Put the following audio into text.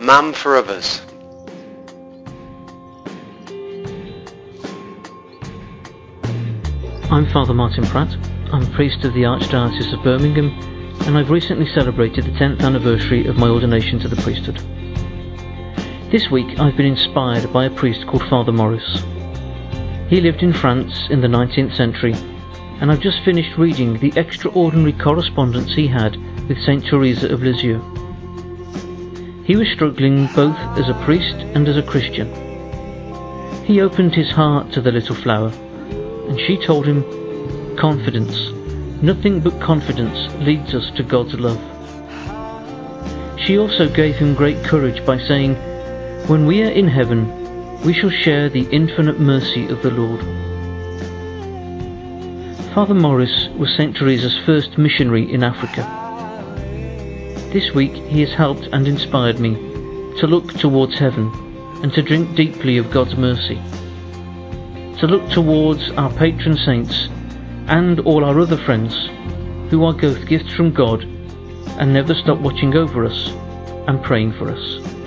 Man for Others. I'm Father Martin Pratt. I'm priest of the Archdiocese of Birmingham, and I've recently celebrated the 10th anniversary of my ordination to the priesthood. This week I've been inspired by a priest called Father Maurice. He lived in France in the 19th century, and I've just finished reading the extraordinary correspondence he had with Saint Teresa of Lisieux. He was struggling both as a priest and as a Christian. He opened his heart to the little flower and she told him, Confidence, nothing but confidence leads us to God's love. She also gave him great courage by saying, When we are in heaven, we shall share the infinite mercy of the Lord. Father Maurice was St. Teresa's first missionary in Africa. This week he has helped and inspired me to look towards heaven and to drink deeply of God's mercy to look towards our patron saints and all our other friends who are both gifts from God and never stop watching over us and praying for us.